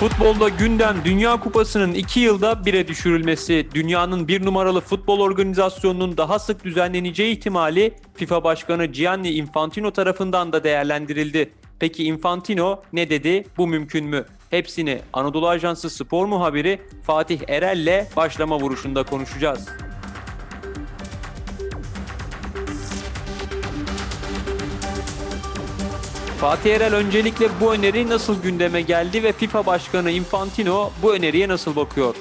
Futbolda gündem Dünya Kupası'nın iki yılda bire düşürülmesi, dünyanın bir numaralı futbol organizasyonunun daha sık düzenleneceği ihtimali FIFA Başkanı Gianni Infantino tarafından da değerlendirildi. Peki Infantino ne dedi? Bu mümkün mü? Hepsini Anadolu Ajansı spor muhabiri Fatih Erel'le başlama vuruşunda konuşacağız. Fatih Erel öncelikle bu öneri nasıl gündeme geldi ve FIFA Başkanı Infantino bu öneriye nasıl bakıyor?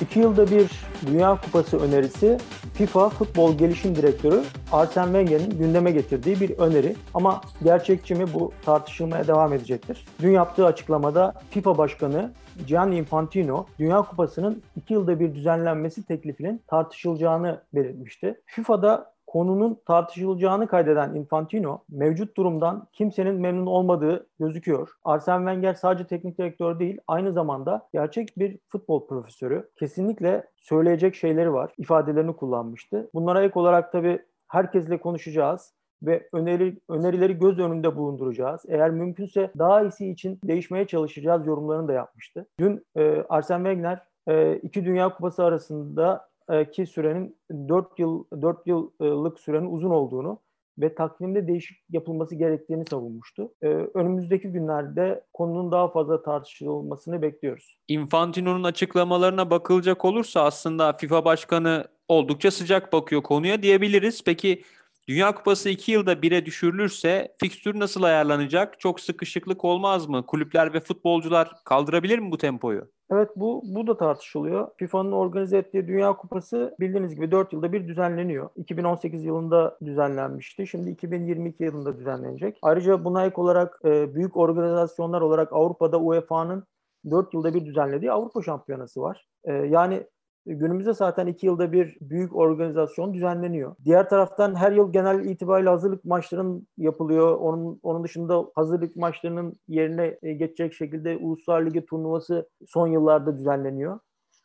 İki yılda bir Dünya Kupası önerisi FIFA Futbol Gelişim Direktörü Arsene Wenger'in gündeme getirdiği bir öneri. Ama gerçekçi mi bu tartışılmaya devam edecektir. Dün yaptığı açıklamada FIFA Başkanı Gianni Infantino Dünya Kupası'nın iki yılda bir düzenlenmesi teklifinin tartışılacağını belirtmişti. FIFA'da konunun tartışılacağını kaydeden Infantino, mevcut durumdan kimsenin memnun olmadığı gözüküyor. Arsene Wenger sadece teknik direktör değil, aynı zamanda gerçek bir futbol profesörü. Kesinlikle söyleyecek şeyleri var, ifadelerini kullanmıştı. Bunlara ek olarak tabii herkesle konuşacağız ve öneri, önerileri göz önünde bulunduracağız. Eğer mümkünse daha iyisi için değişmeye çalışacağız yorumlarını da yapmıştı. Dün e, Arsene Wenger e, iki Dünya Kupası arasında ki sürenin 4 yıl 4 yıllık sürenin uzun olduğunu ve takvimde değişik yapılması gerektiğini savunmuştu. Ee, önümüzdeki günlerde konunun daha fazla tartışılmasını bekliyoruz. Infantino'nun açıklamalarına bakılacak olursa aslında FIFA Başkanı oldukça sıcak bakıyor konuya diyebiliriz. Peki Dünya Kupası 2 yılda bire düşürülürse fikstür nasıl ayarlanacak? Çok sıkışıklık olmaz mı? Kulüpler ve futbolcular kaldırabilir mi bu tempoyu? Evet bu bu da tartışılıyor. FIFA'nın organize ettiği Dünya Kupası bildiğiniz gibi 4 yılda bir düzenleniyor. 2018 yılında düzenlenmişti. Şimdi 2022 yılında düzenlenecek. Ayrıca buna ek olarak e, büyük organizasyonlar olarak Avrupa'da UEFA'nın 4 yılda bir düzenlediği Avrupa Şampiyonası var. E, yani Günümüzde zaten iki yılda bir büyük organizasyon düzenleniyor. Diğer taraftan her yıl genel itibariyle hazırlık maçların yapılıyor. Onun, onun dışında hazırlık maçlarının yerine e, geçecek şekilde Uluslar Ligi turnuvası son yıllarda düzenleniyor.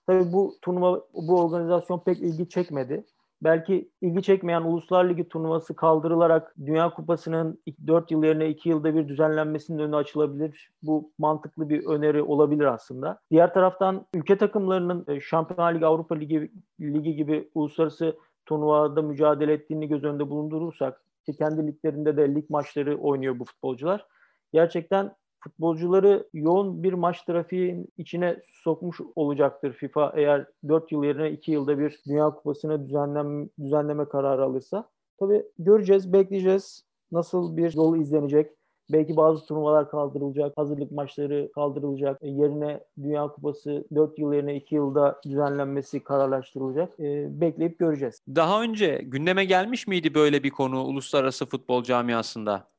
Tabii bu turnuva, bu organizasyon pek ilgi çekmedi belki ilgi çekmeyen Uluslar Ligi turnuvası kaldırılarak Dünya Kupası'nın 4 yıl yerine 2 yılda bir düzenlenmesinin önü açılabilir. Bu mantıklı bir öneri olabilir aslında. Diğer taraftan ülke takımlarının e, Şampiyonlar Ligi, Avrupa Ligi, Ligi gibi uluslararası turnuvada mücadele ettiğini göz önünde bulundurursak ki kendi liglerinde de lig maçları oynuyor bu futbolcular. Gerçekten futbolcuları yoğun bir maç trafiğin içine sokmuş olacaktır FIFA eğer 4 yıl yerine 2 yılda bir Dünya Kupası'na düzenlem, düzenleme kararı alırsa. Tabii göreceğiz, bekleyeceğiz nasıl bir yol izlenecek. Belki bazı turnuvalar kaldırılacak, hazırlık maçları kaldırılacak. E, yerine Dünya Kupası 4 yıl yerine 2 yılda düzenlenmesi kararlaştırılacak. E, bekleyip göreceğiz. Daha önce gündeme gelmiş miydi böyle bir konu uluslararası futbol camiasında?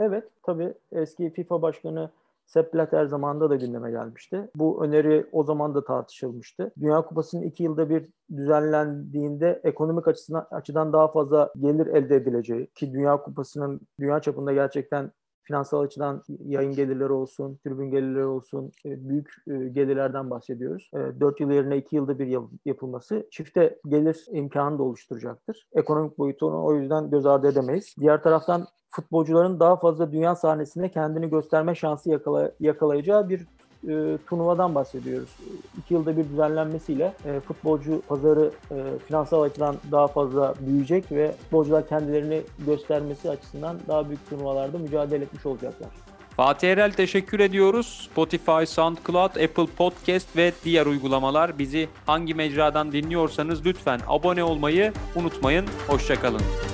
Evet, tabii eski FIFA Başkanı Sepp Blatter zamanında da gündeme gelmişti. Bu öneri o zaman da tartışılmıştı. Dünya Kupası'nın iki yılda bir düzenlendiğinde ekonomik açısından, açıdan daha fazla gelir elde edileceği ki Dünya Kupası'nın dünya çapında gerçekten finansal açıdan yayın gelirleri olsun, tribün gelirleri olsun e, büyük e, gelirlerden bahsediyoruz. 4 e, yıl yerine 2 yılda bir yapılması çifte gelir imkanı da oluşturacaktır. Ekonomik boyutunu o yüzden göz ardı edemeyiz. Diğer taraftan futbolcuların daha fazla dünya sahnesinde kendini gösterme şansı yakala, yakalayacağı bir e, turnuvadan bahsediyoruz. İki yılda bir düzenlenmesiyle e, futbolcu pazarı e, finansal açıdan daha fazla büyüyecek ve futbolcular kendilerini göstermesi açısından daha büyük turnuvalarda mücadele etmiş olacaklar. Fatih Erel teşekkür ediyoruz. Spotify, SoundCloud, Apple Podcast ve diğer uygulamalar bizi hangi mecradan dinliyorsanız lütfen abone olmayı unutmayın. Hoşçakalın.